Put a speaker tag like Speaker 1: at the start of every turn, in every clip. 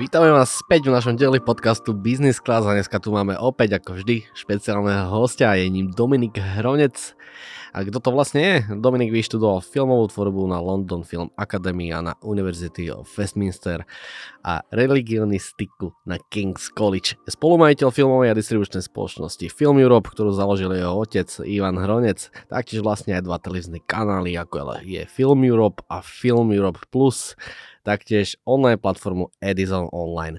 Speaker 1: Vítame vás späť v našom dieli podcastu Business Class a dneska tu máme opäť ako vždy špeciálneho hostia a je ním Dominik Hronec. A kto to vlastne je? Dominik vyštudoval filmovú tvorbu na London Film Academy a na University of Westminster a religionistiku na King's College. Je spolumajiteľ filmovej a distribučnej spoločnosti Film Europe, ktorú založil jeho otec Ivan Hronec. Taktiež vlastne aj dva televízne kanály, ako je Film Europe a Film Europe Plus taktiež online platformu Edison Online.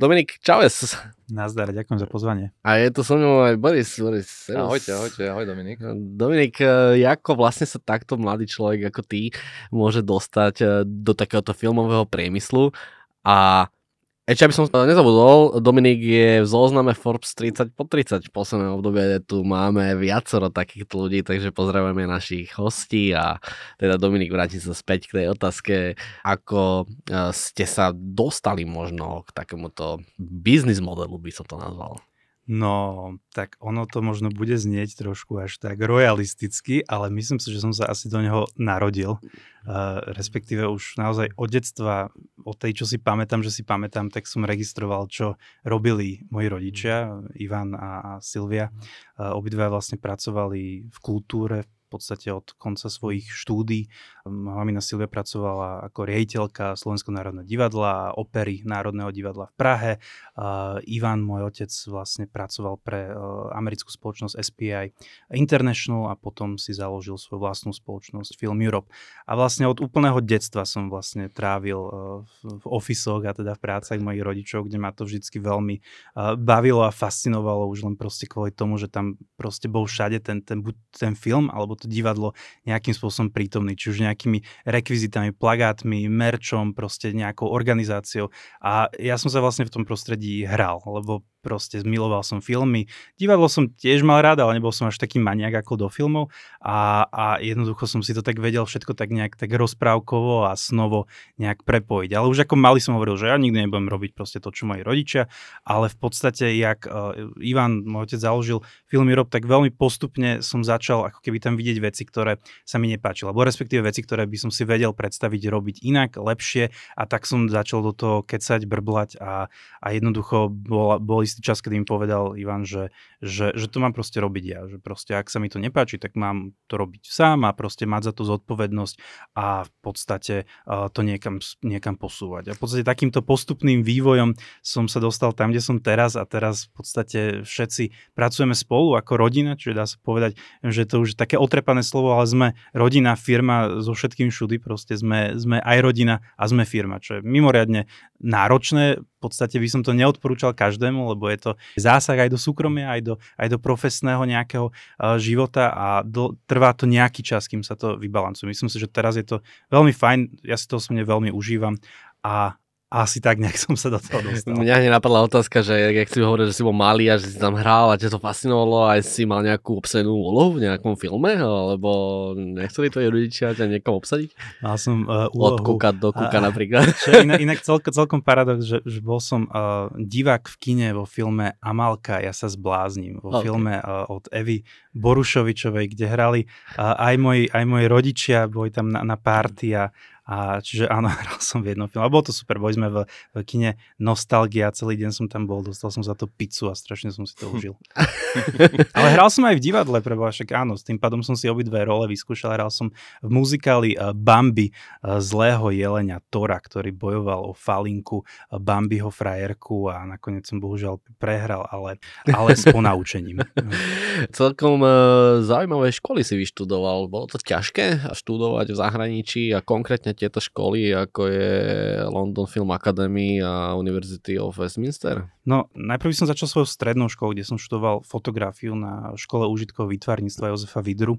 Speaker 1: Dominik, čaves.
Speaker 2: Nazdar, ďakujem za pozvanie.
Speaker 1: A je tu so mnou aj Boris. Boris
Speaker 3: ahojte, ahojte, ahoj Dominik.
Speaker 1: Dominik, e, ako vlastne sa takto mladý človek ako ty môže dostať e, do takéhoto filmového priemyslu a ešte aby som nezabudol, Dominik je v zozname Forbes 30 po 30. V poslednom obdobie tu máme viacero takýchto ľudí, takže pozdravujeme našich hostí a teda Dominik vráti sa späť k tej otázke, ako e, ste sa dostali možno k takémuto biznis modelu, by som to nazval.
Speaker 2: No, tak ono to možno bude znieť trošku až tak royalisticky, ale myslím si, že som sa asi do neho narodil. Uh, respektíve už naozaj od detstva, od tej, čo si pamätám, že si pamätám, tak som registroval, čo robili moji rodičia, Ivan a, a Silvia. Uh, obidva vlastne pracovali v kultúre, v podstate od konca svojich štúdí. Mamina Silvia pracovala ako riaditeľka Slovenského národného divadla, opery Národného divadla v Prahe. Uh, Ivan, môj otec, vlastne pracoval pre uh, americkú spoločnosť SPI International a potom si založil svoju vlastnú spoločnosť Film Europe. A vlastne od úplného detstva som vlastne trávil uh, v, v ofisoch a teda v prácach mojich rodičov, kde ma to vždy veľmi uh, bavilo a fascinovalo už len proste kvôli tomu, že tam proste bol všade ten, ten, buď ten film alebo to divadlo nejakým spôsobom prítomný, či už nejakými rekvizitami, plagátmi, merčom, proste nejakou organizáciou. A ja som sa vlastne v tom prostredí hral, lebo proste miloval som filmy. Divadlo som tiež mal rád, ale nebol som až taký maniak ako do filmov a, a jednoducho som si to tak vedel všetko tak nejak tak rozprávkovo a snovo nejak prepojiť. Ale už ako malý som hovoril, že ja nikdy nebudem robiť proste to, čo moji rodičia, ale v podstate, jak uh, Ivan, môj otec, založil Film Europe, tak veľmi postupne som začal ako keby tam vidieť veci, ktoré sa mi nepáčili, alebo respektíve veci, ktoré by som si vedel predstaviť robiť inak, lepšie a tak som začal do toho kecať, brblať a, a jednoducho bol, boli istý čas, kedy mi povedal Ivan, že, že, že to mám proste robiť ja. Že proste ak sa mi to nepáči, tak mám to robiť sám a proste mať za to zodpovednosť a v podstate uh, to niekam, niekam posúvať. A v podstate takýmto postupným vývojom som sa dostal tam, kde som teraz a teraz v podstate všetci pracujeme spolu ako rodina, čiže dá sa povedať, že to už je také otrepané slovo, ale sme rodina, firma so všetkým všudy, proste sme, sme aj rodina a sme firma, čo je mimoriadne náročné. Podstate by som to neodporúčal každému, lebo je to zásah aj do súkromia, aj do, aj do profesného nejakého uh, života a do, trvá to nejaký čas, kým sa to vybalancuje. Myslím si, že teraz je to veľmi fajn, ja si to osobne veľmi užívam a asi tak nejak som sa do toho dostal.
Speaker 1: Mňa hneď napadla otázka, že jak si hovoril, že si bol malý a že si tam hral a ťa to fascinovalo a si mal nejakú obsadenú úlohu v nejakom filme, alebo nechceli tvoji rodičia ťa niekam obsadiť?
Speaker 2: Mal som uh, úlohu.
Speaker 1: Od kuka do kuka a, napríklad.
Speaker 2: Čo inak, inak celko, celkom paradox, že, že bol som uh, divák v kine vo filme Amalka, ja sa zblázním, vo okay. filme uh, od Evy Borušovičovej, kde hrali uh, aj, moji, aj moji rodičia, boli tam na, na party a, a čiže áno, hral som v jednom filme. A bolo to super, boli sme v, v kine Nostalgia, celý deň som tam bol, dostal som za to pizzu a strašne som si to užil. Ale hral som aj v divadle, preboha, však áno, s tým pádom som si obidve role vyskúšal. Hral som v muzikáli uh, Bambi uh, zlého jelenia Tora, ktorý bojoval o falinku uh, Bambiho frajerku a nakoniec som bohužiaľ prehral, ale, ale s ponaučením.
Speaker 1: Celkom uh, zaujímavé školy si vyštudoval. Bolo to ťažké študovať v zahraničí a konkrétne tieto školy, ako je London Film Academy a University of Westminster?
Speaker 2: No, najprv som začal svojou strednou školou, kde som študoval fotografiu na škole užitkového vytvarníctva Jozefa Vidru,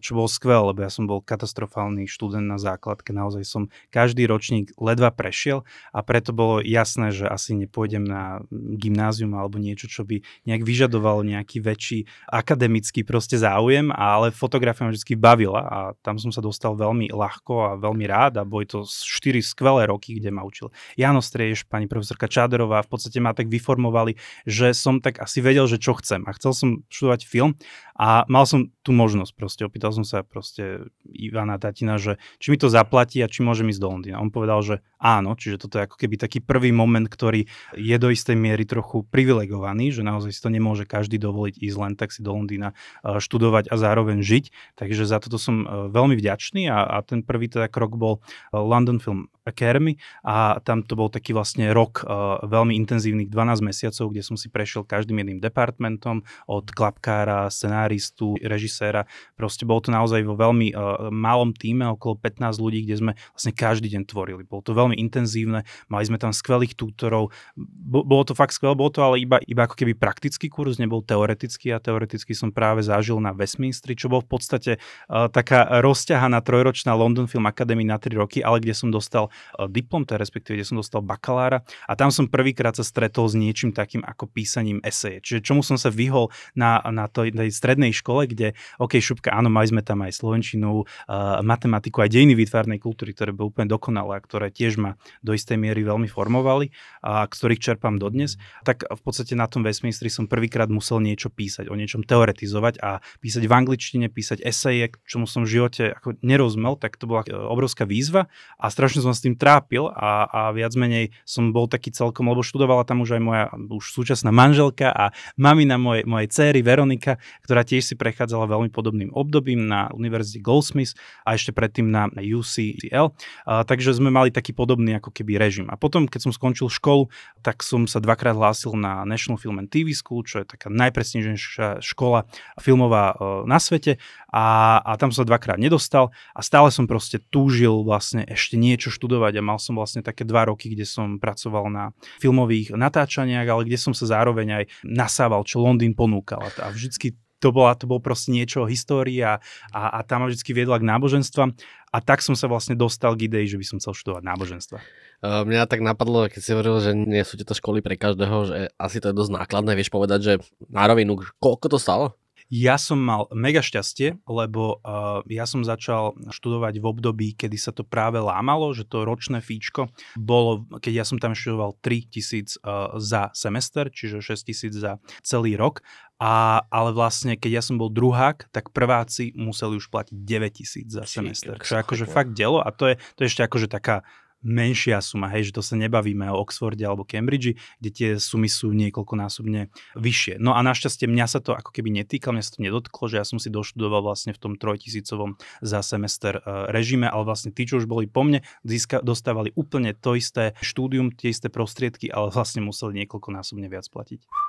Speaker 2: čo bolo skvelé, lebo ja som bol katastrofálny študent na základke, naozaj som každý ročník ledva prešiel a preto bolo jasné, že asi nepôjdem na gymnázium alebo niečo, čo by nejak vyžadovalo nejaký väčší akademický proste záujem, ale fotografia ma vždy bavila a tam som sa dostal veľmi ľahko a veľmi rád a boli to 4 skvelé roky, kde ma učil Jano Strieš, pani profesorka Čáderová, v podstate ma tak vyformovali formovali, že som tak asi vedel, že čo chcem. A chcel som študovať film a mal som tú možnosť proste. Opýtal som sa proste Ivana Tatina, že či mi to zaplatí a či môžem ísť do Londýna. On povedal, že áno, čiže toto je ako keby taký prvý moment, ktorý je do istej miery trochu privilegovaný, že naozaj si to nemôže každý dovoliť ísť len tak si do Londýna e, študovať a zároveň žiť. Takže za toto som e, veľmi vďačný a, a ten prvý teda krok bol e, London Film Academy a tam to bol taký vlastne rok uh, veľmi intenzívnych 12 mesiacov, kde som si prešiel každým jedným departmentom od klapkára, scenáristu, režiséra. Proste bolo to naozaj vo veľmi uh, malom týme, okolo 15 ľudí, kde sme vlastne každý deň tvorili. Bolo to veľmi intenzívne, mali sme tam skvelých tútorov. Bo, bolo to fakt skvelé, bolo to ale iba, iba ako keby praktický kurz, nebol teoretický a teoreticky som práve zažil na Westminstri, čo bol v podstate uh, taká rozťahaná trojročná London Film Academy na 3 roky, ale kde som dostal diplom, to je respektíve, kde som dostal bakalára a tam som prvýkrát sa stretol s niečím takým ako písaním eseje. Čiže čomu som sa vyhol na, na tej, tej strednej škole, kde, OK, šupka, áno, mali sme tam aj slovenčinu, uh, matematiku, aj dejiny výtvarnej kultúry, ktoré boli úplne dokonalé a ktoré tiež ma do istej miery veľmi formovali a ktorých čerpám dodnes, tak v podstate na tom Westminsteri som prvýkrát musel niečo písať, o niečom teoretizovať a písať v angličtine, písať eseje, čomu som v živote ako nerozumel, tak to bola e, obrovská výzva a strašne som s tým trápil a, a viac menej som bol taký celkom, lebo študovala tam už aj moja už súčasná manželka a mamina mojej, mojej céry Veronika, ktorá tiež si prechádzala veľmi podobným obdobím na Univerzite Goldsmith a ešte predtým na UCL. A, takže sme mali taký podobný ako keby režim. A potom, keď som skončil školu, tak som sa dvakrát hlásil na National Film and TV School, čo je taká najprestížnejšia škola filmová e, na svete a, a tam som sa dvakrát nedostal a stále som proste túžil vlastne ešte niečo študovať a mal som vlastne také dva roky, kde som pracoval na filmových natáčaniach, ale kde som sa zároveň aj nasával, čo Londýn ponúkal. A vždycky to, bola, to bol proste niečo o histórii a, a, a tam vždy viedla k náboženstvám a tak som sa vlastne dostal k idei, že by som chcel študovať náboženstva.
Speaker 1: Mňa tak napadlo, keď si hovoril, že nie sú tieto školy pre každého, že asi to je dosť nákladné. Vieš povedať, že na rovinu, koľko to stalo?
Speaker 2: Ja som mal mega šťastie, lebo uh, ja som začal študovať v období, kedy sa to práve lámalo, že to ročné fíčko bolo, keď ja som tam študoval 3000 uh, za semester, čiže 6000 za celý rok. A, ale vlastne, keď ja som bol druhák, tak prváci museli už platiť 9000 za semester. Čo je akože fakt delo a to je, to je ešte akože taká menšia suma, hej, že to sa nebavíme o Oxforde alebo Cambridge, kde tie sumy sú niekoľkonásobne vyššie. No a našťastie mňa sa to ako keby netýkalo, mňa sa to nedotklo, že ja som si doštudoval vlastne v tom trojtisícovom za semester uh, režime, ale vlastne tí, čo už boli po mne, získa, dostávali úplne to isté štúdium, tie isté prostriedky, ale vlastne museli niekoľkonásobne viac platiť.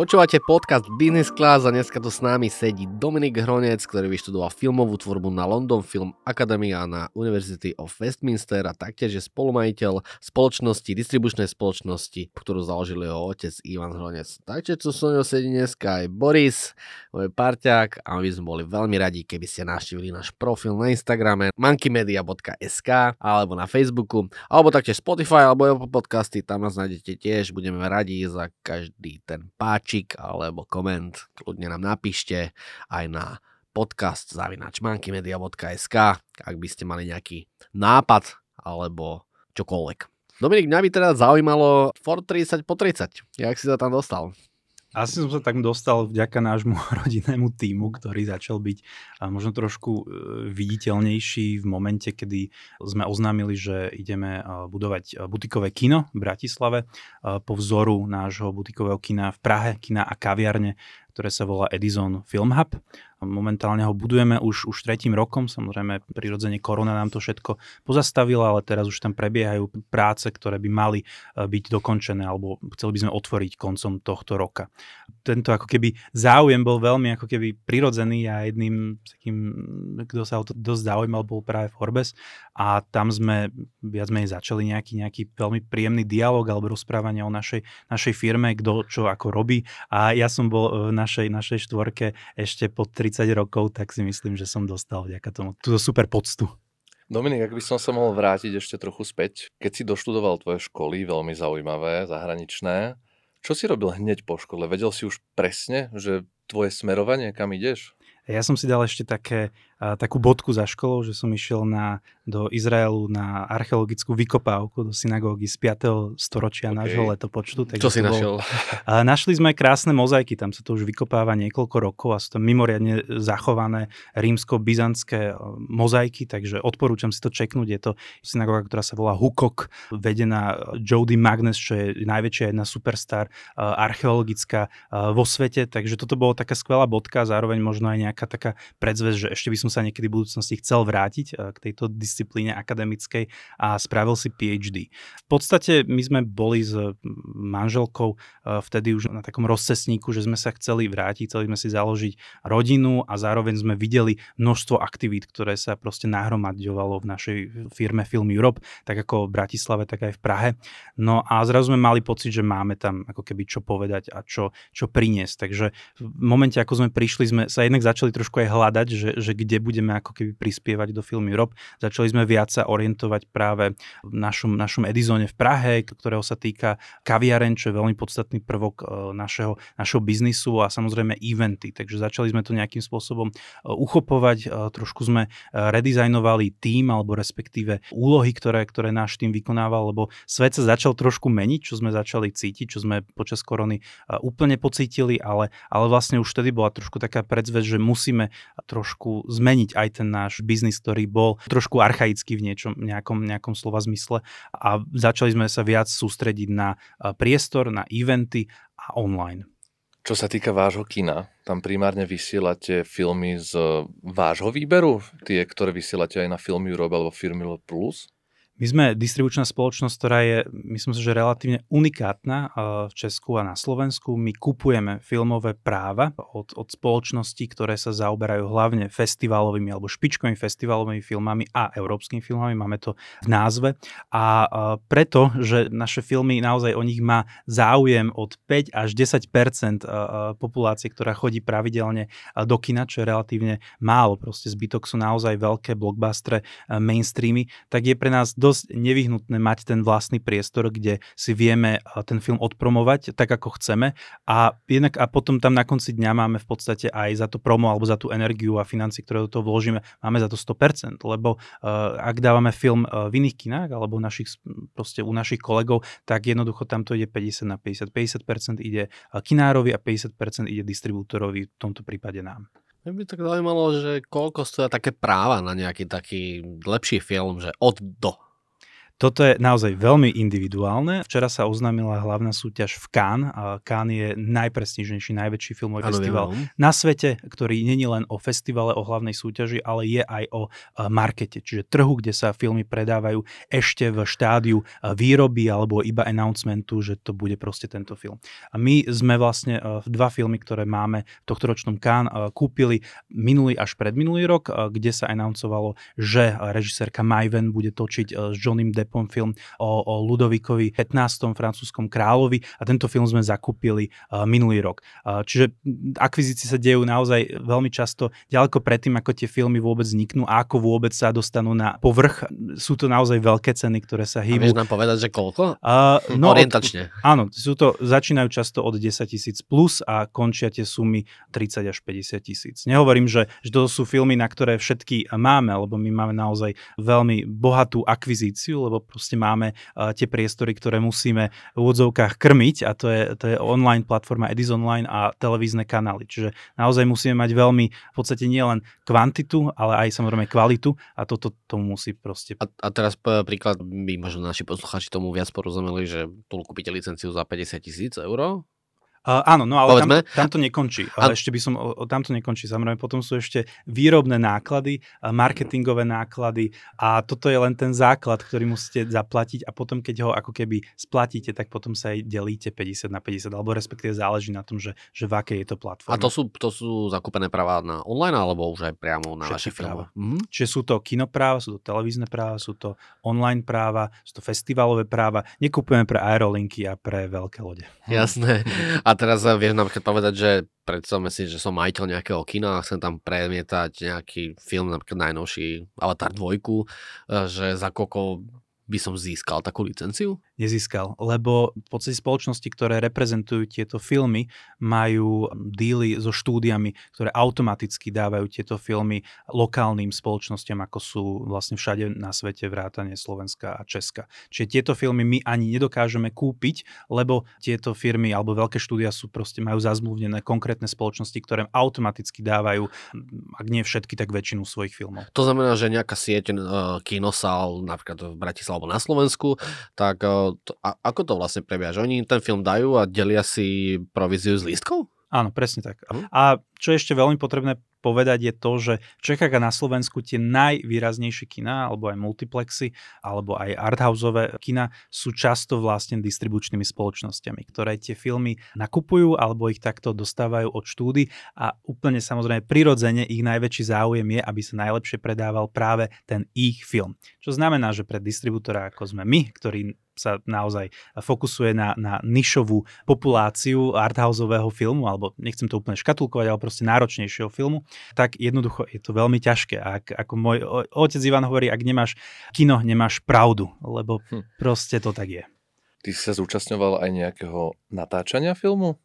Speaker 1: Počúvate podcast Business Class a dneska tu s nami sedí Dominik Hronec, ktorý vyštudoval filmovú tvorbu na London Film Academy a na University of Westminster a taktiež je spolumajiteľ spoločnosti, distribučnej spoločnosti, ktorú založil jeho otec Ivan Hronec. Taktiež tu so mnou sedí dneska aj Boris, môj parťák a my sme boli veľmi radi, keby ste navštívili náš profil na Instagrame mankymedia.sk alebo na Facebooku, alebo taktiež Spotify alebo Apple Podcasty, tam nás nájdete tiež, budeme radi za každý ten páč páčik alebo koment, kľudne nám napíšte aj na podcast zavinačmankymedia.sk, ak by ste mali nejaký nápad alebo čokoľvek. Dominik, mňa by teda zaujímalo Ford 30 po 30. Jak si sa tam dostal?
Speaker 2: Asi som sa tak dostal vďaka nášmu rodinnému týmu, ktorý začal byť možno trošku e, viditeľnejší v momente, kedy sme oznámili, že ideme budovať butikové kino v Bratislave po vzoru nášho butikového kina v Prahe, kina a kaviarne, ktoré sa volá Edison Film Hub. Momentálne ho budujeme už, už tretím rokom, samozrejme prirodzene korona nám to všetko pozastavila, ale teraz už tam prebiehajú práce, ktoré by mali e, byť dokončené alebo chceli by sme otvoriť koncom tohto roka. Tento ako keby záujem bol veľmi ako keby prirodzený a jedným takým, kto sa o to dosť zaujímal, bol práve Forbes. A tam sme viac menej začali nejaký, nejaký veľmi príjemný dialog alebo rozprávanie o našej, našej firme, kto čo ako robí. A ja som bol v našej, našej štvorke ešte po 30 rokov, tak si myslím, že som dostal vďaka tomu túto super poctu.
Speaker 3: Dominik, ak by som sa mohol vrátiť ešte trochu späť, keď si doštudoval tvoje školy, veľmi zaujímavé, zahraničné, čo si robil hneď po škole? Vedel si už presne, že tvoje smerovanie, kam ideš?
Speaker 2: Ja som si dal ešte také takú bodku za školou, že som išiel na, do Izraelu na archeologickú vykopávku do synagógy z 5. storočia okay. nášho letopočtu.
Speaker 1: Takže Čo si bol... našiel?
Speaker 2: A našli sme krásne mozaiky, tam sa to už vykopáva niekoľko rokov a sú tam mimoriadne zachované rímsko-byzantské e, mozaiky, takže odporúčam si to čeknúť. Je to synagóga, ktorá sa volá Hukok, vedená Jody Magnes, čo je najväčšia jedna superstar e, archeologická e, vo svete, takže toto bolo taká skvelá bodka, zároveň možno aj nejaká taká predzvesť, že ešte by som sa niekedy v budúcnosti chcel vrátiť eh, k tejto disciplíne akademickej a spravil si PhD. V podstate my sme boli s manželkou eh, vtedy už na takom rozcesníku, že sme sa chceli vrátiť, chceli sme si založiť rodinu a zároveň sme videli množstvo aktivít, ktoré sa proste nahromaďovalo v našej firme Film Europe, tak ako v Bratislave, tak aj v Prahe. No a zrazu sme mali pocit, že máme tam ako keby čo povedať a čo, čo priniesť. Takže v momente, ako sme prišli, sme sa jednak začali trošku aj hľadať, že, že kde budeme ako keby prispievať do Film Europe. Začali sme viac sa orientovať práve v našom, našom Edizone v Prahe, ktorého sa týka kaviaren, čo je veľmi podstatný prvok e, našeho, našeho biznisu a samozrejme eventy. Takže začali sme to nejakým spôsobom e, uchopovať, e, trošku sme redizajnovali tým alebo respektíve úlohy, ktoré, ktoré náš tým vykonával, lebo svet sa začal trošku meniť, čo sme začali cítiť, čo sme počas korony úplne pocítili, ale, ale vlastne už vtedy bola trošku taká predzvesť, že musíme trošku zmeniť zmeniť aj ten náš biznis, ktorý bol trošku archaický v niečom, nejakom, nejakom slova zmysle a začali sme sa viac sústrediť na priestor, na eventy a online.
Speaker 3: Čo sa týka vášho kina, tam primárne vysielate filmy z vášho výberu? Tie, ktoré vysielate aj na Film Europe alebo Film Plus?
Speaker 2: My sme distribučná spoločnosť, ktorá je, myslím si, že relatívne unikátna v Česku a na Slovensku. My kupujeme filmové práva od, od spoločností, ktoré sa zaoberajú hlavne festivalovými alebo špičkovými festivalovými filmami a európskymi filmami. Máme to v názve. A preto, že naše filmy naozaj o nich má záujem od 5 až 10% populácie, ktorá chodí pravidelne do kina, čo je relatívne málo. Proste zbytok sú naozaj veľké blockbustre, mainstreamy, tak je pre nás dosť dosť nevyhnutné mať ten vlastný priestor, kde si vieme ten film odpromovať tak, ako chceme a, jednak, a potom tam na konci dňa máme v podstate aj za to promo alebo za tú energiu a financie, ktoré do toho vložíme, máme za to 100%, lebo uh, ak dávame film uh, v iných kinách alebo našich, proste u našich kolegov, tak jednoducho tam to ide 50 na 50. 50% ide kinárovi a 50% ide distribútorovi, v tomto prípade nám.
Speaker 1: Mňa by tak zaujímalo, že koľko stoja také práva na nejaký taký lepší film, že od do.
Speaker 2: Toto je naozaj veľmi individuálne. Včera sa oznámila hlavná súťaž v Cannes. Cannes je najprestížnejší, najväčší filmový ano, festival viem. No. na svete, ktorý není len o festivale, o hlavnej súťaži, ale je aj o markete, čiže trhu, kde sa filmy predávajú ešte v štádiu výroby alebo iba announcementu, že to bude proste tento film. A my sme vlastne dva filmy, ktoré máme v tohto ročnom Cannes, kúpili minulý až predminulý rok, kde sa announcovalo, že režisérka Maven bude točiť s Johnnym Depp Deppom film o, o Ludovikovi 15. francúzskom kráľovi a tento film sme zakúpili uh, minulý rok. Uh, čiže akvizície sa dejú naozaj veľmi často ďaleko predtým, ako tie filmy vôbec vzniknú a ako vôbec sa dostanú na povrch. Sú to naozaj veľké ceny, ktoré sa hýbu. A
Speaker 1: nám povedať, že koľko? Uh, no, Orientačne.
Speaker 2: Od, áno, sú to, začínajú často od 10 tisíc plus a končia tie sumy 30 až 50 tisíc. Nehovorím, že, že to sú filmy, na ktoré všetky máme, lebo my máme naozaj veľmi bohatú akvizíciu, lebo proste máme uh, tie priestory, ktoré musíme v úvodzovkách krmiť a to je, to je online platforma Edis Online a televízne kanály. Čiže naozaj musíme mať veľmi v podstate nielen kvantitu, ale aj samozrejme kvalitu a toto tomu musí proste...
Speaker 1: A, a teraz príklad by možno naši posluchači tomu viac porozumeli, že tu kúpite licenciu za 50 tisíc eur
Speaker 2: Uh, áno, no ale tam,
Speaker 1: Povedzme.
Speaker 2: tam to nekončí.
Speaker 1: A-
Speaker 2: ešte by som, tam to nekončí. Samozrejme, potom sú ešte výrobné náklady, marketingové náklady a toto je len ten základ, ktorý musíte zaplatiť a potom, keď ho ako keby splatíte, tak potom sa aj delíte 50 na 50, alebo respektíve záleží na tom, že, že v akej je to platforme.
Speaker 1: A to sú, to sú zakúpené práva na online alebo už aj priamo na vaše
Speaker 2: práva.
Speaker 1: filmy? Mhm.
Speaker 2: Čiže sú to kinopráva, sú to televízne práva, sú to online práva, sú to festivalové práva. Nekupujeme pre aerolinky a pre veľké lode.
Speaker 1: Jasné. A teraz eh, vieš napríklad povedať, že predstavme si, že som majiteľ nejakého kina a chcem tam premietať nejaký film, napríklad najnovší Avatar 2, eh, že za koľko by som získal takú licenciu?
Speaker 2: Nezískal, lebo v podstate spoločnosti, ktoré reprezentujú tieto filmy, majú díly so štúdiami, ktoré automaticky dávajú tieto filmy lokálnym spoločnostiam, ako sú vlastne všade na svete vrátane Slovenska a Česka. Čiže tieto filmy my ani nedokážeme kúpiť, lebo tieto firmy alebo veľké štúdia sú proste majú zazmluvnené konkrétne spoločnosti, ktoré automaticky dávajú, ak nie všetky, tak väčšinu svojich filmov.
Speaker 1: To znamená, že nejaká sieť uh, kinosál, napríklad v Bratislave alebo na Slovensku, tak uh, to, a, ako to vlastne prebieha? Že oni ten film dajú a delia si províziu z lístkov?
Speaker 2: Áno, presne tak.
Speaker 1: Mhm.
Speaker 2: A čo je ešte veľmi potrebné povedať je to, že v Čechách a na Slovensku tie najvýraznejšie kina, alebo aj multiplexy, alebo aj arthouseové kina sú často vlastne distribučnými spoločnosťami, ktoré tie filmy nakupujú alebo ich takto dostávajú od štúdy a úplne samozrejme prirodzene ich najväčší záujem je, aby sa najlepšie predával práve ten ich film. Čo znamená, že pre distribútora ako sme my, ktorý sa naozaj fokusuje na, na nišovú populáciu arthouseového filmu, alebo nechcem to úplne škatulkovať, ale proste náročnejšieho filmu, tak jednoducho je to veľmi ťažké. A ak, ako môj otec Ivan hovorí, ak nemáš kino, nemáš pravdu, lebo
Speaker 3: Hm.
Speaker 2: proste to tak je.
Speaker 3: Ty si sa zúčastňoval aj nejakého natáčania filmu?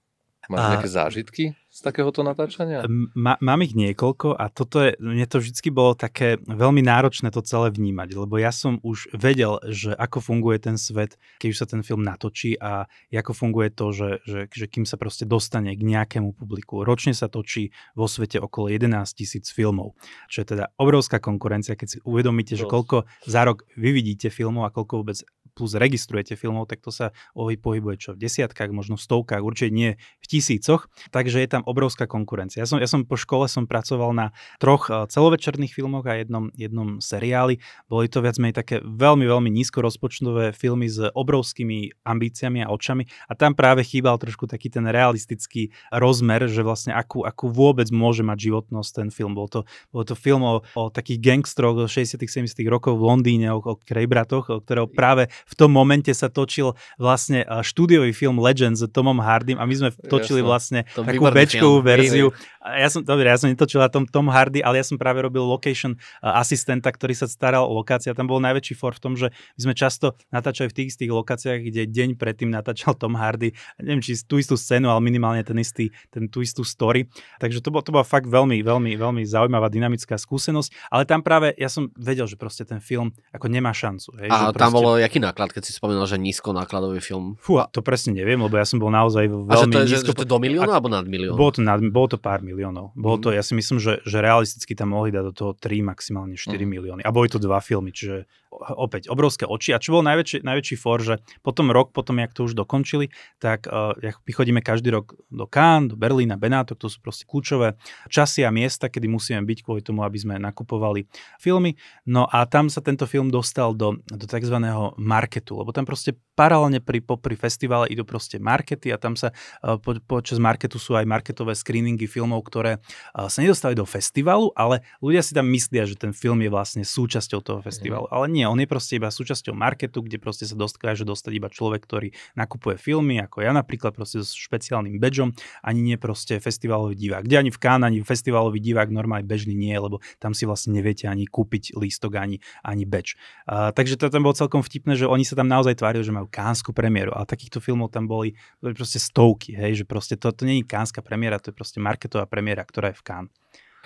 Speaker 3: Máš
Speaker 2: A-
Speaker 3: nejaké zážitky z takéhoto natáčania?
Speaker 2: Ma, mám ich niekoľko a toto je, mne to vždy bolo také veľmi náročné to celé vnímať, lebo ja som už vedel, že ako funguje ten svet, keď už sa ten film natočí a ako funguje to, že, že, že kým sa proste dostane k nejakému publiku. Ročne sa točí vo svete okolo 11 tisíc filmov, čo je teda obrovská konkurencia, keď si uvedomíte, že koľko za rok vy vidíte filmov a koľko vôbec plus registrujete filmov, tak to sa ohy- pohybuje čo v desiatkách, možno v stovkách, určite nie v tisícoch, takže je tam obrovská konkurencia. Ja som, ja som po škole som pracoval na troch eh, celovečerných filmoch a jednom, jednom seriáli. Boli to viac menej také veľmi, veľmi nízkorozpočtové filmy s obrovskými ambíciami a očami a tam práve chýbal trošku taký ten realistický rozmer, že vlastne akú, akú vôbec môže mať životnosť ten film. Bol to, bol to film o, o takých gangstroch zo 60 70 rokov v Londýne, o, o Krejbratoch, o ktorého práve v tom momente sa točil vlastne eh, štúdiový film Legends s Tomom Hardym a my sme točili
Speaker 3: Jasné.
Speaker 2: vlastne
Speaker 1: To
Speaker 2: takú bečkovú verziu. Ja som, dobre, ja som netočil na tom Tom Hardy, ale ja som práve robil location uh, asistenta, ktorý sa staral o lokácie. A tam bol najväčší for v tom, že my sme často natáčali v tých istých lokáciách, kde deň predtým natáčal Tom Hardy. Neviem, či tú istú scénu, ale minimálne ten istý, ten, tú istú story. Takže to, bol, to bola fakt veľmi, veľmi, veľmi zaujímavá dynamická skúsenosť. Ale tam práve ja som vedel, že proste ten film ako nemá šancu. Hej,
Speaker 1: A tam
Speaker 2: proste-
Speaker 1: bolo jaký náklad, keď si spomínal, že nízko nákladový film?
Speaker 2: Fú, to presne neviem, lebo ja som bol naozaj
Speaker 1: A že
Speaker 2: veľmi
Speaker 1: to je,
Speaker 2: nízko...
Speaker 1: že to do milióna alebo nad milión?
Speaker 2: Bolo to, nad, bolo to pár miliónov. Bolo
Speaker 1: Mhm.
Speaker 2: to, ja si myslím, že, že realisticky tam mohli dať do toho 3, maximálne 4
Speaker 3: Mhm.
Speaker 2: milióny. A boli to dva filmy, čiže opäť obrovské oči. A čo bol najväčší, najväčší for, že potom rok, potom, jak to už dokončili, tak uh, jak my chodíme každý rok do Cannes, do Berlína, Benátok, to sú proste kľúčové časy a miesta, kedy musíme byť kvôli tomu, aby sme nakupovali filmy. No a tam sa tento film dostal do, do tzv. marketu, lebo tam proste paralelne pri, popri festivale idú proste markety a tam sa uh, po, počas marketu sú aj marketové screeningy filmov, ktoré uh, sa nedostali do festivalu, ale ľudia si tam myslia, že ten film je vlastne súčasťou toho festivalu. Ale nie, on je proste iba súčasťou marketu, kde proste sa dokáže dostať iba človek, ktorý nakupuje filmy, ako ja napríklad proste s špeciálnym badgeom, ani nie proste festivalový divák. Kde ani v Cannes, ani festivalový divák normálne bežný nie, lebo tam si vlastne neviete ani kúpiť lístok, ani, ani badge. Uh, takže to tam bolo celkom vtipné, že oni sa tam naozaj tvárili, že majú kánsku premiéru, ale takýchto filmov tam boli, boli proste stovky, hej, že proste to, to nie je kánska premiéra, to je proste marketová premiéra, ktorá je v Cannes.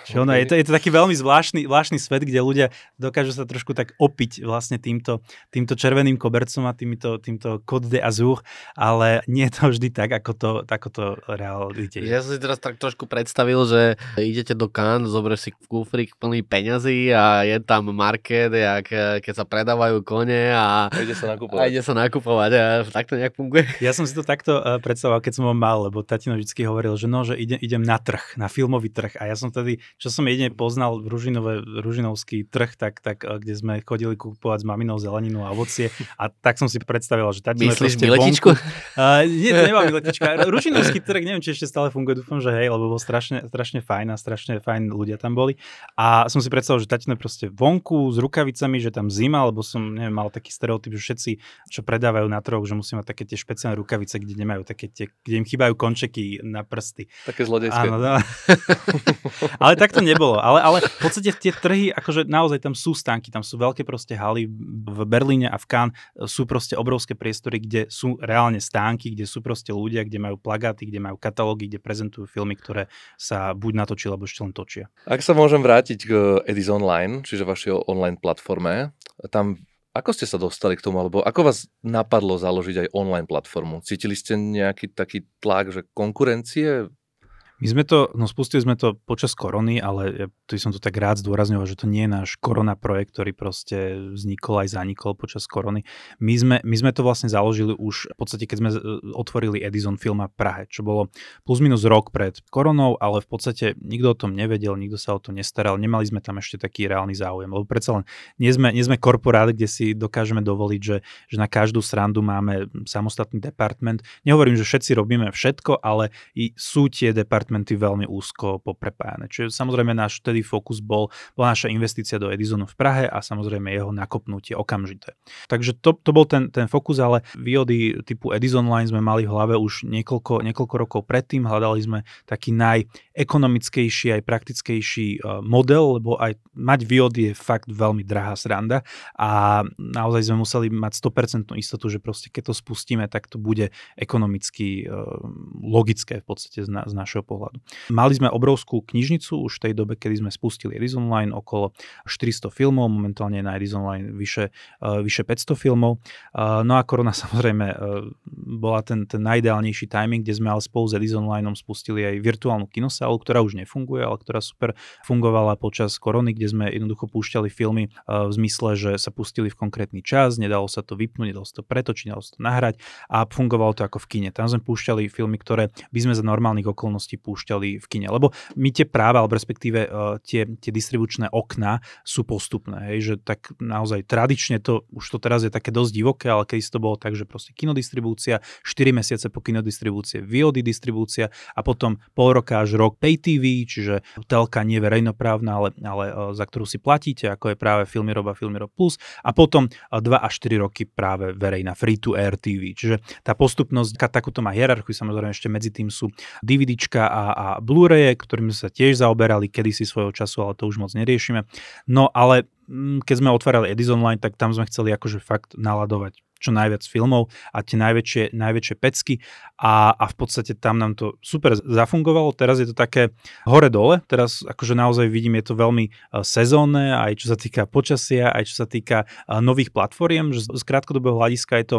Speaker 2: Čiže ono, je, to, je to taký veľmi zvláštny, zvláštny svet, kde ľudia dokážu sa trošku tak opiť vlastne týmto, týmto červeným kobercom a týmto, týmto Côte d'Azur, ale nie je to vždy tak, ako to, ako to realite
Speaker 1: Ja som si teraz tak trošku predstavil, že idete do Cannes, zoberieš si kufrík plný peňazí a je tam market, jak, keď sa predávajú kone a,
Speaker 3: A ide sa nakupovať.
Speaker 1: a ide sa nakupovať. A tak to nejak funguje.
Speaker 2: Ja som si to takto uh, predstavoval, keď som ho mal, lebo tatino vždy hovoril, že no, že ide, idem na trh, na filmový trh. A ja som tedy, čo som jedine poznal Ružinové, Ružinovský trh, tak, tak uh, kde sme chodili kupovať s maminou zeleninu a ovocie. A tak som si predstavil, že tatino
Speaker 1: Myslíš
Speaker 2: je proste
Speaker 1: miletičku?
Speaker 2: Uh, nie, to nemám miletička. Ružinovský trh, neviem, či ešte stále funguje, dúfam, že hej, lebo bol strašne, strašne fajn a strašne fajn ľudia tam boli. A som si predstavil, že tatino proste vonku s rukavicami, že tam zima, lebo som neviem, mal taký stereotyp, že všetci, čo predávajú na trhoch, že musí mať také tie špeciálne rukavice, kde nemajú také tie, kde im chýbajú končeky na prsty.
Speaker 3: Také zlodejské.
Speaker 2: Áno, no. ale tak to nebolo. Ale, ale v podstate tie trhy, akože naozaj tam sú stánky, tam sú veľké proste haly v Berlíne a v Cannes sú proste obrovské priestory, kde sú reálne stánky, kde sú proste ľudia, kde majú plagáty, kde majú katalógy, kde prezentujú filmy, ktoré sa buď natočili, alebo ešte len točia.
Speaker 3: Ak sa môžem vrátiť k Edis Online, čiže vašej online platforme, tam ako ste sa dostali k tomu, alebo ako vás napadlo založiť aj online platformu? Cítili ste nejaký taký tlak, že konkurencie?
Speaker 2: My sme to, no spustili sme to počas korony, ale ja tu som to tak rád zdôrazňoval, že to nie je náš korona projekt, ktorý proste vznikol aj zanikol počas korony. My sme, my sme to vlastne založili už v podstate, keď sme e, otvorili Edison Filma Prahe, čo bolo plus minus rok pred koronou, ale v podstate nikto o tom nevedel, nikto sa o to nestaral, nemali sme tam ešte taký reálny záujem, lebo predsa len nie sme, nie sme korporát, kde si dokážeme dovoliť, že, že na každú srandu máme samostatný department. Nehovorím, že všetci robíme všetko, ale i sú tie departmenty veľmi úzko poprepájane. Čiže samozrejme náš vtedy fokus bol, bola naša investícia do Edisonu v Prahe a samozrejme jeho nakopnutie okamžité. Takže to, to bol ten, ten fokus, ale výhody typu Edison Line sme mali v hlave už niekoľko, niekoľko rokov predtým. Hľadali sme taký najekonomickejší, aj praktickejší e, model, lebo aj mať výhody je fakt veľmi drahá sranda a naozaj sme museli mať 100% istotu, že proste keď to spustíme, tak to bude ekonomicky e, logické v podstate z, na, z našeho pohľadu pohľadu. Mali sme obrovskú knižnicu už v tej dobe, kedy sme spustili Edison Line, okolo 400 filmov, momentálne na Edison Line vyše, uh, vyše 500 filmov. Uh, no a korona samozrejme uh, bola ten, ten najideálnejší timing, kde sme ale spolu s Edison Lineom spustili aj virtuálnu kinosálu, ktorá už nefunguje, ale ktorá super fungovala počas korony, kde sme jednoducho púšťali filmy v zmysle, že sa pustili v konkrétny čas, nedalo sa to vypnúť, nedalo sa to pretočiť, nedalo sa to nahrať a fungovalo to ako v kine. Tam sme púšťali filmy, ktoré by sme za normálnych okolností púšťali v kine. Lebo my tie práva, alebo respektíve uh, tie, tie distribučné okná sú postupné. Hej, že tak naozaj tradične to, už to teraz je také dosť divoké, ale keď to bolo tak, že proste kinodistribúcia, 4 mesiace po kinodistribúcie VOD distribúcia a potom pol roka až rok Pay TV, čiže telka nie verejnoprávna, ale, ale uh, za ktorú si platíte, ako je práve Filmirob a Filmirob Plus a potom uh, 2 až 4 roky práve verejná free-to-air TV. Čiže tá postupnosť, takúto má hierarchiu, samozrejme ešte medzi tým sú DVDčka a, a Blu-raye, ktorými sa tiež zaoberali kedysi svojho času, ale to už moc neriešime. No ale mm, keď sme otvárali Edison Line, tak tam sme chceli akože fakt naladovať čo najviac filmov a tie najväčšie, najväčšie pecky a, a v podstate tam nám to super zafungovalo. Teraz je to také hore-dole, teraz akože naozaj vidím, je to veľmi uh, sezónne, aj čo sa týka počasia, aj čo sa týka uh, nových platformiem, že z krátkodobého hľadiska je to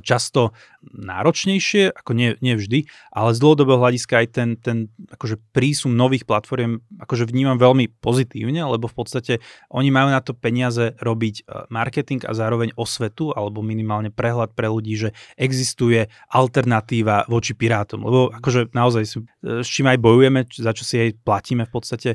Speaker 2: často náročnejšie, ako nie, nie vždy, ale z dlhodobého hľadiska aj ten, ten akože prísun nových platform akože vnímam veľmi pozitívne, lebo v podstate oni majú na to peniaze robiť e, marketing a zároveň osvetu alebo minimálne prehľad pre ľudí, že existuje alternatíva voči pirátom, lebo akože naozaj e, s čím aj bojujeme, za čo si aj platíme v podstate,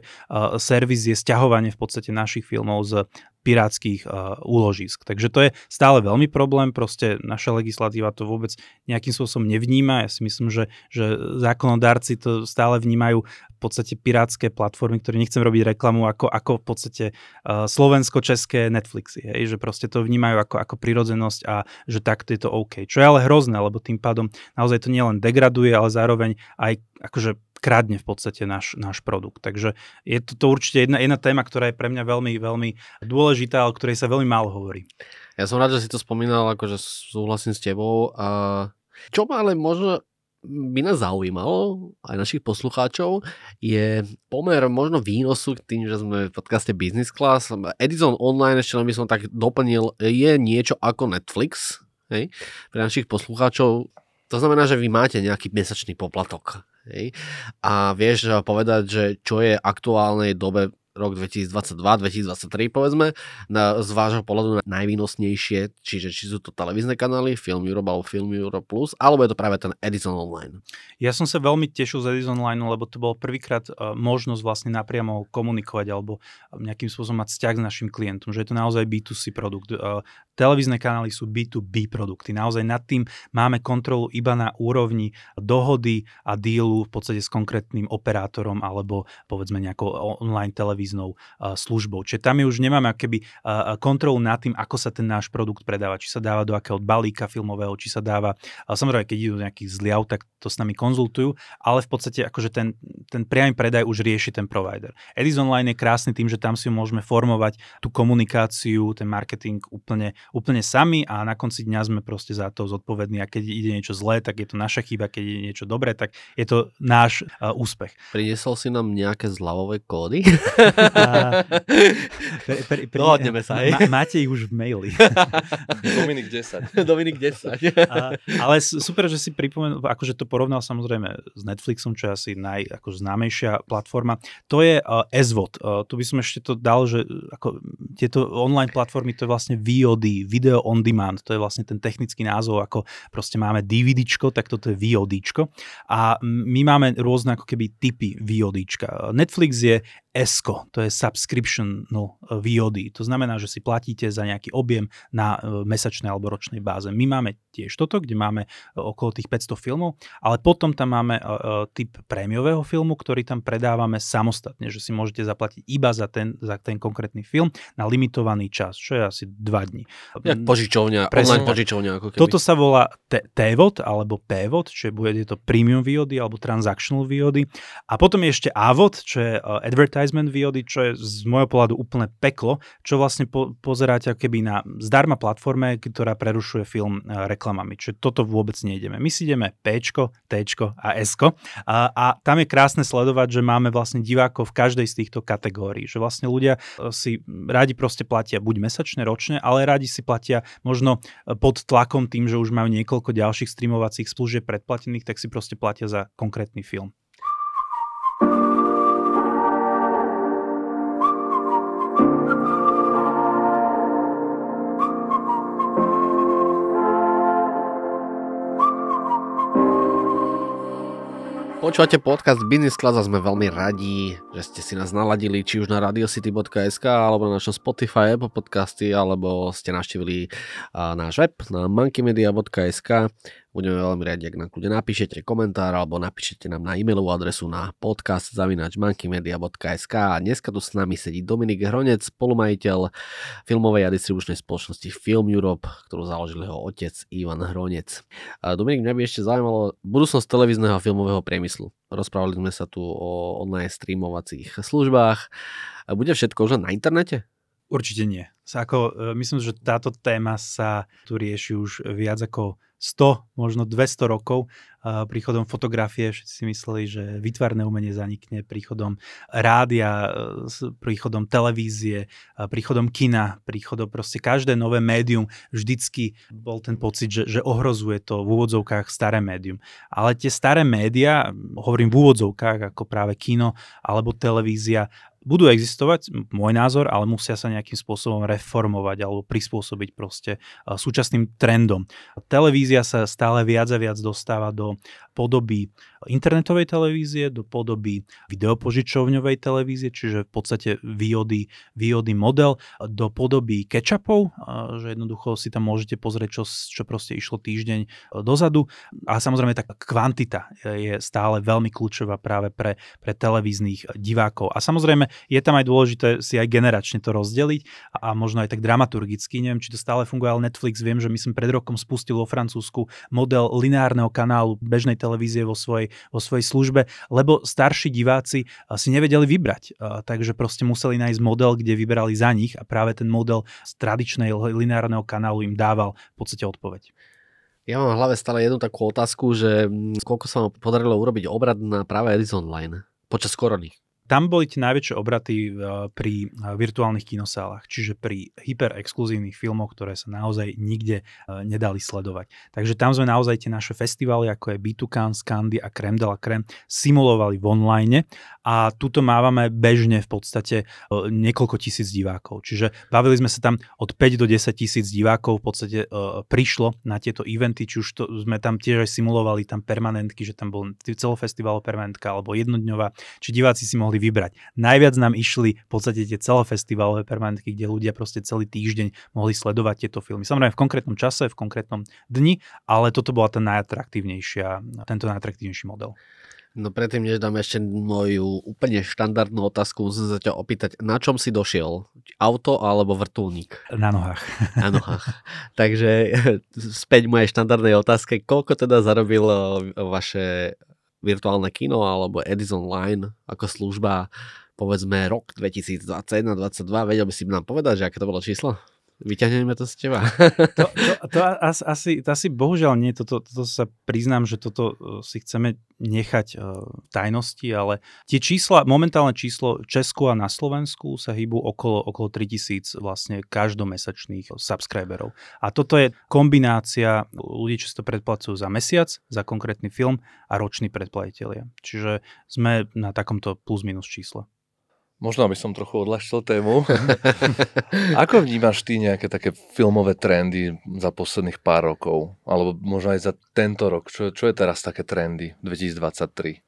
Speaker 2: servis je stiahovanie v podstate našich filmov z pirátskych uh, úložisk. Takže to je stále veľmi problém, proste naša legislatíva to vôbec nejakým spôsobom nevníma. Ja si myslím, že, že zákonodárci to stále vnímajú v podstate pirátske platformy, ktoré nechcem robiť reklamu, ako, ako v podstate uh, slovensko-české Netflixy. Hej? Že proste to vnímajú ako, ako prirodzenosť a že takto je to OK. Čo je ale hrozné, lebo tým pádom naozaj to nielen degraduje, ale zároveň aj akože kradne v podstate náš, náš produkt. Takže je to, to určite jedna, jedna téma, ktorá je pre mňa veľmi, veľmi dôležitá, o ktorej sa veľmi málo hovorí.
Speaker 1: Ja som rád, že si to spomínal, akože súhlasím s tebou. A čo ma ale možno by nás zaujímalo, aj našich poslucháčov, je pomer možno výnosu tým, že sme v podcaste Business Class. Edison Online, ešte len by som tak doplnil, je niečo ako Netflix hej, pre našich poslucháčov. To znamená, že vy máte nejaký mesačný poplatok. Hej, a vieš povedať, že čo je aktuálnej dobe rok 2022-2023 povedzme, na, z vášho pohľadu najvýnosnejšie, čiže či sú to televízne kanály, Film Europe alebo Film Europe Plus, alebo je to práve ten Edison Online?
Speaker 2: Ja som sa veľmi tešil z Edison Online, lebo to bol prvýkrát uh, možnosť vlastne napriamo komunikovať alebo nejakým spôsobom mať vzťah s našim klientom, že je to naozaj B2C produkt. Uh, televízne kanály sú B2B produkty. Naozaj nad tým máme kontrolu iba na úrovni dohody a dílu v podstate s konkrétnym operátorom alebo povedzme nejakou online televíznou službou. Čiže tam už nemáme keby kontrolu nad tým, ako sa ten náš produkt predáva. Či sa dáva do akého balíka filmového, či sa dáva, samozrejme, keď idú nejaký zliav, tak to s nami konzultujú, ale v podstate akože ten, ten priamy predaj už rieši ten provider. Edison Online je krásny tým, že tam si môžeme formovať tú komunikáciu, ten marketing úplne, úplne sami a na konci dňa sme proste za to zodpovední a keď ide niečo zlé, tak je to naša chyba, keď ide niečo dobré, tak je to náš uh, úspech.
Speaker 1: Priniesol si nám nejaké zľavové kódy?
Speaker 2: pre, pre, pre,
Speaker 1: Dohodneme sa, hej?
Speaker 2: Ma, máte ich už v maili.
Speaker 3: Dominik 10.
Speaker 1: Dominik 10.
Speaker 2: a, ale super, že si pripomenul, akože to porovnal samozrejme s Netflixom, čo je asi naj, akože známejšia platforma. To je uh, SVOD. Uh, tu by som ešte to dal, že ako, tieto online platformy, to je vlastne VOD, Video on Demand. To je vlastne ten technický názov, ako proste máme DVDčko, tak toto je VODčko. A my máme rôzne ako keby typy VODčka. Netflix je ESCO, to je subscription no, VOD. To znamená, že si platíte za nejaký objem na e, mesačnej alebo ročnej báze. My máme tiež toto, kde máme e, okolo tých 500 filmov, ale potom tam máme typ prémiového filmu, ktorý tam predávame samostatne, že si môžete zaplatiť iba za ten, za ten konkrétny film na limitovaný čas, čo je asi 2 dní.
Speaker 1: Jak požičovňa, Presne. online požičovňa. Ako keby.
Speaker 2: Toto sa volá TVOD alebo PVOD, čiže bude to premium VOD alebo transactional VOD. A potom je ešte AVOD, čo je advertising advertisement výhody, čo je z môjho pohľadu úplne peklo, čo vlastne po, pozeráte keby na zdarma platforme, ktorá prerušuje film e, reklamami. Čiže toto vôbec nejdeme. My si ideme P, T a S. A, a tam je krásne sledovať, že máme vlastne divákov v každej z týchto kategórií. Že vlastne ľudia e, si radi proste platia buď mesačne, ročne, ale radi si platia možno e, pod tlakom tým, že už majú niekoľko ďalších streamovacích služieb predplatených, tak si proste platia za konkrétny film.
Speaker 1: Počúvate podcast Business Class a sme veľmi radi, že ste si nás naladili či už na radiocity.sk alebo na našom Spotify, Apple podcasty, alebo ste navštívili náš web na monkeymedia.sk Budeme veľmi radi, ak nám kľude napíšete komentár alebo napíšete nám na e-mailovú adresu na podcast.monkeymedia.sk a dneska tu s nami sedí Dominik Hronec, spolumajiteľ filmovej a distribučnej spoločnosti Film Europe, ktorú založil jeho otec Ivan Hronec. Dominik, mňa by ešte zaujímalo budúcnosť televízneho a filmového priemyslu. Rozprávali sme sa tu o online streamovacích službách. Bude všetko už na internete?
Speaker 2: Určite nie. Ako, e, myslím, že táto téma sa tu rieši už viac ako 100, možno 200 rokov príchodom fotografie. Všetci si mysleli, že vytvarné umenie zanikne príchodom rádia, e, príchodom televízie, príchodom kina, príchodom proste každé nové médium. Vždycky bol ten pocit, že, že ohrozuje to v úvodzovkách staré médium. Ale tie staré média, hovorím v úvodzovkách ako práve kino alebo televízia, budú existovať, môj názor, ale musia sa nejakým spôsobom reformovať alebo prispôsobiť proste súčasným trendom. Televízia sa stále viac a viac dostáva do podoby internetovej televízie, do podoby videopožičovňovej televízie, čiže v podstate výhody, výhody model, do podoby ketchupov, že jednoducho si tam môžete pozrieť, čo, čo proste išlo týždeň e, dozadu. A samozrejme tá kvantita je stále veľmi kľúčová práve pre, pre televíznych divákov. A samozrejme je tam aj dôležité si aj generačne to rozdeliť a možno aj tak dramaturgicky, neviem, či to stále funguje, ale Netflix viem, že myslím pred rokom spustil vo Francúzsku model lineárneho kanálu bežnej televízie vo svojej, vo svojej službe, lebo starší diváci si nevedeli vybrať. Takže proste museli nájsť model, kde vyberali za nich a práve ten model z tradičnej lineárneho kanálu im dával v podstate odpoveď.
Speaker 1: Ja mám v hlave stále jednu takú otázku, že mm, koľko sa vám podarilo urobiť obrad na práve Edison Line počas korony?
Speaker 2: Tam boli tie najväčšie obraty uh, pri uh, virtuálnych kinosálach, čiže pri hyperexkluzívnych filmoch, ktoré sa naozaj nikde uh, nedali sledovať. Takže tam sme naozaj tie naše festivály, ako je B2Can, Scandy a Creme de la Creme, simulovali v online a tuto mávame bežne v podstate niekoľko tisíc divákov. Čiže bavili sme sa tam od 5 do 10 tisíc divákov v podstate prišlo na tieto eventy, či už to, sme tam tiež aj simulovali tam permanentky, že tam bol celofestival permanentka alebo jednodňová, či diváci si mohli mohli vybrať. Najviac nám išli v podstate tie celofestivalové permanentky, kde ľudia proste celý týždeň mohli sledovať tieto filmy. Samozrejme v konkrétnom čase, v konkrétnom dni, ale toto bola tá najatraktívnejšia, tento najatraktívnejší model.
Speaker 1: No predtým, než dám ešte moju úplne štandardnú otázku, musím sa ťa opýtať, na čom si došiel? Auto alebo vrtulník?
Speaker 2: Na nohách.
Speaker 1: Na nohách. Takže späť mojej štandardnej otázke, koľko teda zarobil vaše virtuálne kino alebo Edison Line ako služba povedzme rok 2021-2022, vedel by si nám povedať, že aké to bolo číslo? Vyťahneme to z teba.
Speaker 2: To, to, to, asi, to asi bohužiaľ nie, toto, toto sa priznám, že toto e, si chceme nechať uh, tajnosti, ale tie čísla, momentálne číslo v Česku a na Slovensku sa hýbu okolo, okolo 3000 vlastne každomesačných subscriberov. A toto je kombinácia ľudí, čo si to predplacujú za mesiac, za konkrétny film a roční predplatiteľia. Čiže sme na takomto plus minus čísle.
Speaker 3: Možno by som trochu odľahčil tému. Ako vnímaš ty nejaké také filmové trendy za posledných pár rokov? Alebo možno aj za tento rok? Čo, čo je teraz také trendy 2023?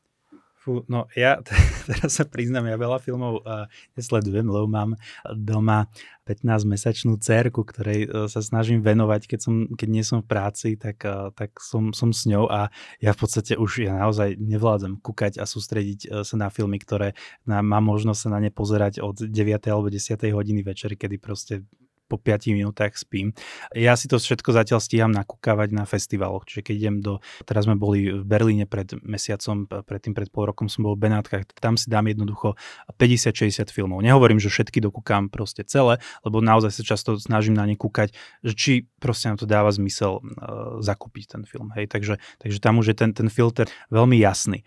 Speaker 2: Fú, no ja teraz sa priznám, ja veľa filmov uh, nesledujem, lebo mám doma 15-mesačnú cerku, ktorej uh, sa snažím venovať, keď, som, keď nie som v práci, tak, uh, tak som, som s ňou a ja v podstate už ja naozaj nevládzem kúkať a sústrediť uh, sa na filmy, ktoré na, mám možnosť sa na ne pozerať od 9. alebo 10. hodiny večer, kedy proste po 5 minútach spím. Ja si to všetko zatiaľ stíham nakúkavať na festivaloch, čiže keď idem do, teraz sme boli v Berlíne pred mesiacom, predtým pred pol rokom som bol v Benátkach, tam si dám jednoducho 50-60 filmov. Nehovorím, že všetky dokúkam proste celé, lebo naozaj sa často snažím na ne kúkať, že či proste nám to dáva zmysel uh, zakúpiť ten film. Hej, takže, takže tam už je ten, ten filter veľmi jasný.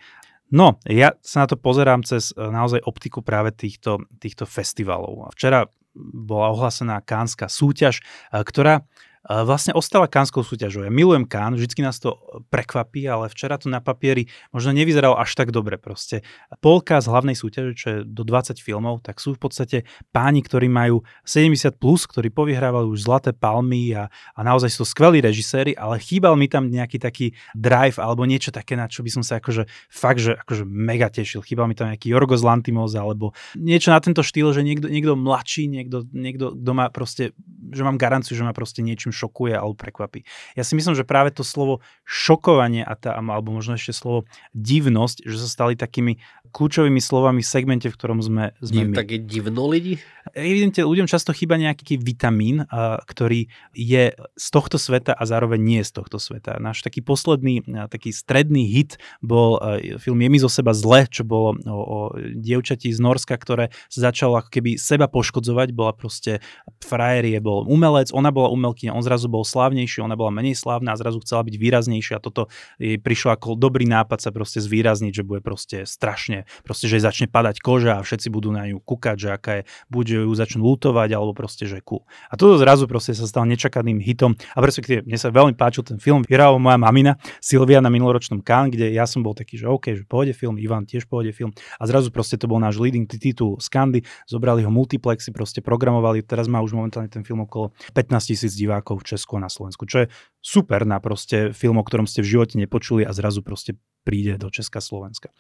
Speaker 2: No, ja sa na to pozerám cez e, naozaj optiku práve týchto, týchto festivalov. Včera bola ohlásená kánska súťaž, ktorá vlastne ostala kánskou súťažou. Ja milujem Kán, vždycky nás to prekvapí, ale včera to na papieri možno nevyzeralo až tak dobre. Proste polka z hlavnej súťaže, čo je do 20 filmov, tak sú v podstate páni, ktorí majú 70+, plus, ktorí povyhrávali už Zlaté palmy a, a naozaj sú to skvelí režiséri, ale chýbal mi tam nejaký taký drive alebo niečo také, na čo by som sa akože fakt, že akože mega tešil. Chýbal mi tam nejaký Jorgos Lantimos alebo niečo na tento štýl, že niekto, niekto mladší, niekto, niekto, kto má proste, že mám garanciu, že má proste niečím niečím šokuje alebo prekvapí. Ja si myslím, že práve to slovo šokovanie a tá, alebo možno ešte slovo divnosť, že sa stali takými kľúčovými slovami v segmente, v ktorom sme, sme
Speaker 1: Div, my. Také divno lidi?
Speaker 2: Evidentne ľuďom často chýba nejaký vitamín, a, ktorý je z tohto sveta a zároveň nie z tohto sveta. Náš taký posledný, a, taký stredný hit bol a, film Je mi zo seba zle, čo bolo o, o dievčati z Norska, ktoré sa začalo ako keby seba poškodzovať, bola proste frajerie, bol umelec, ona bola umelkyňa, on zrazu bol slávnejší, ona bola menej slávna a zrazu chcela byť výraznejšia a toto jej prišlo ako dobrý nápad sa proste zvýrazniť, že bude proste strašne proste, že jej začne padať koža a všetci budú na ňu kúkať, že aká je, buď že ju začnú lutovať, alebo proste, že ku. A toto zrazu proste sa stal nečakaným hitom a respektíve mne sa veľmi páčil ten film, vyhrala moja mamina Silvia na minuloročnom Cannes, kde ja som bol taký, že OK, že pôjde film, Ivan tiež pôjde film a zrazu proste to bol náš leading titul Skandy, zobrali ho multiplexy, proste programovali, teraz má už momentálne ten film okolo 15 tisíc divákov v Česku a na Slovensku, čo je super na proste film, o ktorom ste v živote nepočuli a zrazu proste príde do Česka Slovenska.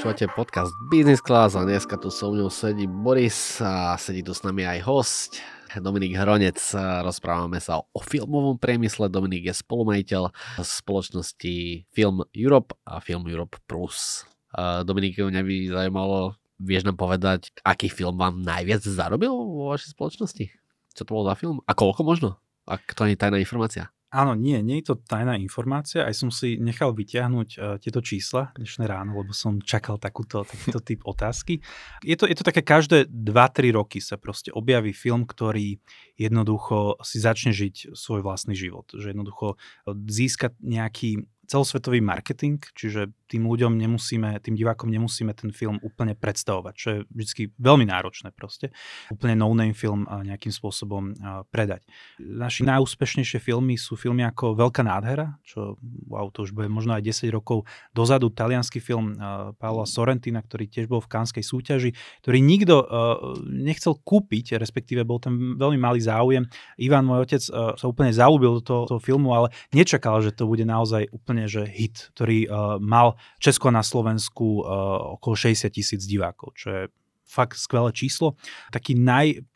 Speaker 1: Počúvate podcast Business Class a dneska tu so mnou sedí Boris a sedí tu s nami aj host Dominik Hronec. Rozprávame sa o filmovom priemysle. Dominik je spolumajiteľ spoločnosti Film Europe a Film Europe Plus. Dominik, mňa by zaujímalo, vieš nám povedať, aký film vám najviac zarobil vo vašej spoločnosti? Čo to bol za film? A koľko možno? Ak to nie je tajná informácia.
Speaker 2: Áno, nie, nie je to tajná informácia. Aj som si nechal vyťahnuť uh, tieto čísla dnešné ráno, lebo som čakal takúto, takýto typ otázky. Je to, je to také každé 2-3 roky sa proste objaví film, ktorý jednoducho si začne žiť svoj vlastný život. Že jednoducho získa nejaký celosvetový marketing, čiže tým ľuďom nemusíme, tým divákom nemusíme ten film úplne predstavovať, čo je vždy veľmi náročné proste. Úplne no-name film nejakým spôsobom predať. Naši najúspešnejšie filmy sú filmy ako Veľká nádhera, čo wow, to už bude možno aj 10 rokov dozadu, talianský film Paula Sorrentina, ktorý tiež bol v kánskej súťaži, ktorý nikto nechcel kúpiť, respektíve bol tam veľmi malý záujem. Ivan, môj otec, sa úplne zaúbil do toho, toho filmu, ale nečakal, že to bude naozaj úplne že hit, ktorý mal Česko na Slovensku uh, okolo 60 tisíc divákov, čo je fakt skvelé číslo. Taký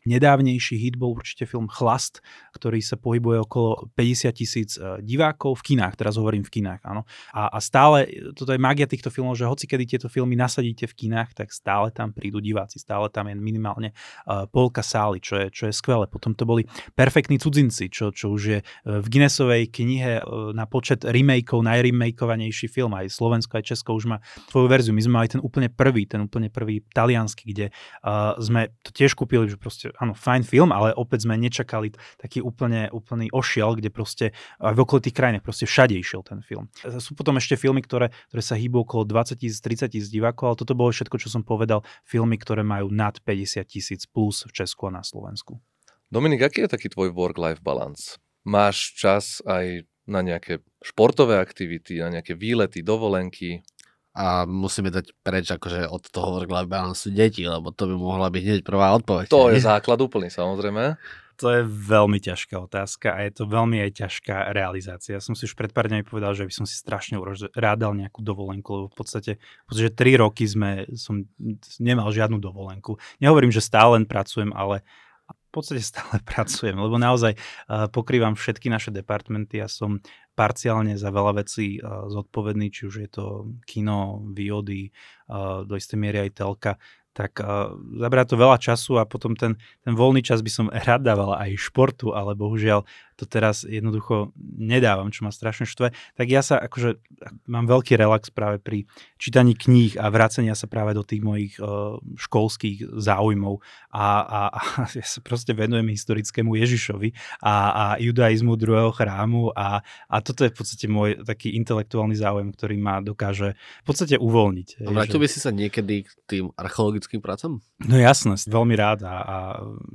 Speaker 2: najnedávnejší hit bol určite film Chlast, ktorý sa pohybuje okolo 50 tisíc e, divákov v kinách, teraz hovorím v kinách, áno. A, a stále, toto je magia týchto filmov, že hoci kedy tieto filmy nasadíte v kinách, tak stále tam prídu diváci, stále tam je minimálne uh, polka sály, čo je, čo je skvelé. Potom to boli Perfektní cudzinci, čo, čo už je e, v Guinnessovej knihe na počet remakeov, najremakovanejší film, aj Slovensko, aj Česko už má svoju verziu. My sme mali ten úplne prvý, ten úplne prvý taliansky, kde sme to tiež kúpili, že proste, áno, fajn film, ale opäť sme nečakali taký úplne, úplný ošiel, kde proste v okolitých krajinách proste všade išiel ten film. Sú potom ešte filmy, ktoré, ktoré sa hýbu okolo 20 tisíc, 30 tisíc divákov, ale toto bolo všetko, čo som povedal, filmy, ktoré majú nad 50 tisíc plus v Česku a na Slovensku.
Speaker 3: Dominik, aký je taký tvoj work-life balance? Máš čas aj na nejaké športové aktivity, na nejaké výlety, dovolenky?
Speaker 1: A musíme dať preč akože od toho work-life balance deti, lebo to by mohla byť hneď prvá odpoveď.
Speaker 3: To je základ úplný, samozrejme.
Speaker 2: To je veľmi ťažká otázka a je to veľmi aj ťažká realizácia. Ja som si už pred pár dňami povedal, že by som si strašne rádal nejakú dovolenku, lebo v podstate, podstate 3 roky sme, som nemal žiadnu dovolenku. Nehovorím, že stále len pracujem, ale podstate stále pracujem, lebo naozaj uh, pokrývam všetky naše departmenty. Ja som parciálne za veľa vecí uh, zodpovedný, či už je to kino, výhody, uh, do istej miery aj telka tak zabrá to veľa času a potom ten, ten voľný čas by som rád dával aj športu, ale bohužiaľ to teraz jednoducho nedávam, čo ma strašne štve, tak ja sa akože mám veľký relax práve pri čítaní kníh a vracenia sa práve do tých mojich uh, školských záujmov a, a, a ja sa proste venujem historickému Ježišovi a, a judaizmu druhého chrámu a, a toto je v podstate môj taký intelektuálny záujem, ktorý ma dokáže v podstate uvoľniť.
Speaker 1: A vrátil že... by si sa niekedy k tým archeologickým prácam?
Speaker 2: No jasné, veľmi rád. A, a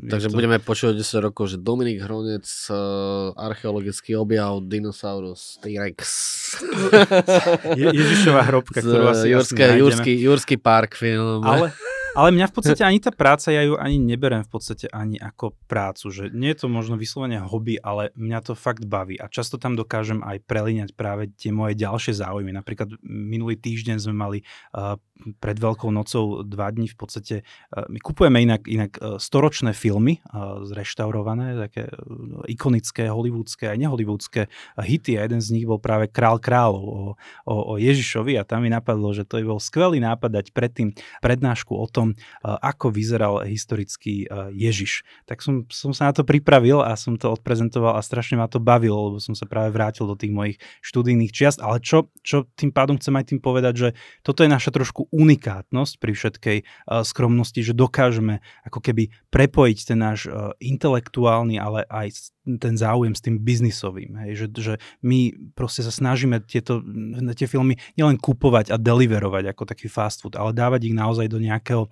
Speaker 1: Takže to... budeme počuť 10 rokov, že Dominik Hronec archeologický objav Dinosaurus T-Rex.
Speaker 2: Je, Ježišová hrobka, ktorú asi
Speaker 1: Jurské, Jurský, Jurský park film.
Speaker 2: Ale, ale mňa v podstate ani tá práca, ja ju ani neberem v podstate ani ako prácu, že nie je to možno vyslovene hobby, ale mňa to fakt baví. A často tam dokážem aj prelíňať práve tie moje ďalšie záujmy. Napríklad minulý týždeň sme mali uh, pred Veľkou nocou dva dní v podstate, uh, my kupujeme inak, inak uh, storočné filmy uh, zreštaurované, také ikonické, hollywoodské aj nehollywoodské hity. A jeden z nich bol práve Král kráľov o, o, o Ježišovi. A tam mi napadlo, že to je bol skvelý nápad dať predtým prednášku o tom, tom, ako vyzeral historický Ježiš. Tak som, som sa na to pripravil a som to odprezentoval a strašne ma to bavilo, lebo som sa práve vrátil do tých mojich študijných čiast. Ale čo, čo tým pádom chcem aj tým povedať, že toto je naša trošku unikátnosť pri všetkej skromnosti, že dokážeme ako keby prepojiť ten náš intelektuálny, ale aj ten záujem s tým biznisovým. Hej, že, že my proste sa snažíme tieto, tie filmy nielen kupovať a deliverovať ako taký fast food, ale dávať ich naozaj do nejakého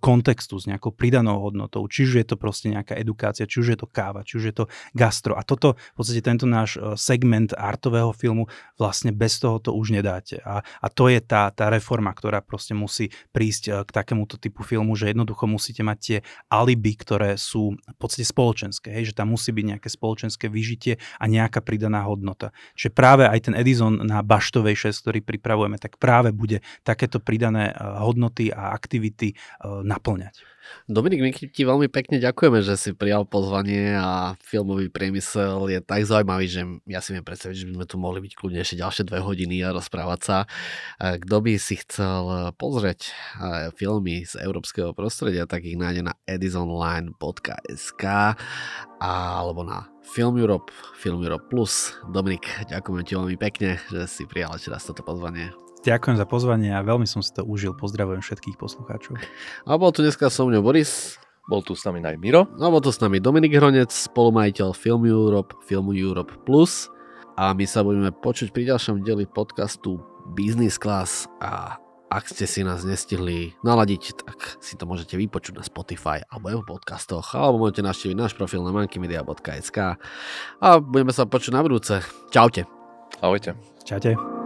Speaker 2: kontextu s nejakou pridanou hodnotou. Či už je to proste nejaká edukácia, či už je to káva, či už je to gastro. A toto, v podstate tento náš segment artového filmu vlastne bez toho to už nedáte. A, a to je tá, tá reforma, ktorá proste musí prísť k takémuto typu filmu, že jednoducho musíte mať tie alibi, ktoré sú v podstate spoločenské. Hej, že tam musí byť nejaké spoločenské vyžitie a nejaká pridaná hodnota. Čiže práve aj ten Edison na Baštovej 6, ktorý pripravujeme, tak práve bude takéto pridané eh, hodnoty a aktivity naplňať.
Speaker 1: Dominik, my ti veľmi pekne ďakujeme, že si prijal pozvanie a filmový priemysel je tak zaujímavý, že ja si viem predstaviť, že by sme tu mohli byť kľudne ešte ďalšie dve hodiny a rozprávať sa. Eh, kto by si chcel pozrieť filmy z európskeho prostredia, tak ich nájde na edisonline.sk alebo na Film Europe, Film Europe Plus. Dominik, ďakujem ti veľmi pekne, že si prijal ešte raz toto pozvanie.
Speaker 2: Ďakujem za pozvanie a veľmi som si to užil. Pozdravujem všetkých poslucháčov.
Speaker 1: A bol tu dneska so mnou Boris.
Speaker 3: Bol tu s nami aj Miro.
Speaker 1: A bol tu s nami Dominik Hronec, spolumajiteľ Film Europe, Film Europe Plus. A my sa budeme počuť pri ďalšom dieli podcastu Business Class a ak ste si nás nestihli naladiť, tak si to môžete vypočuť na Spotify alebo v podcastoch, alebo môžete navštíviť náš profil na mankymedia.sk a budeme sa počuť na budúce. Čaute.
Speaker 3: Ahojte.
Speaker 2: Čaute.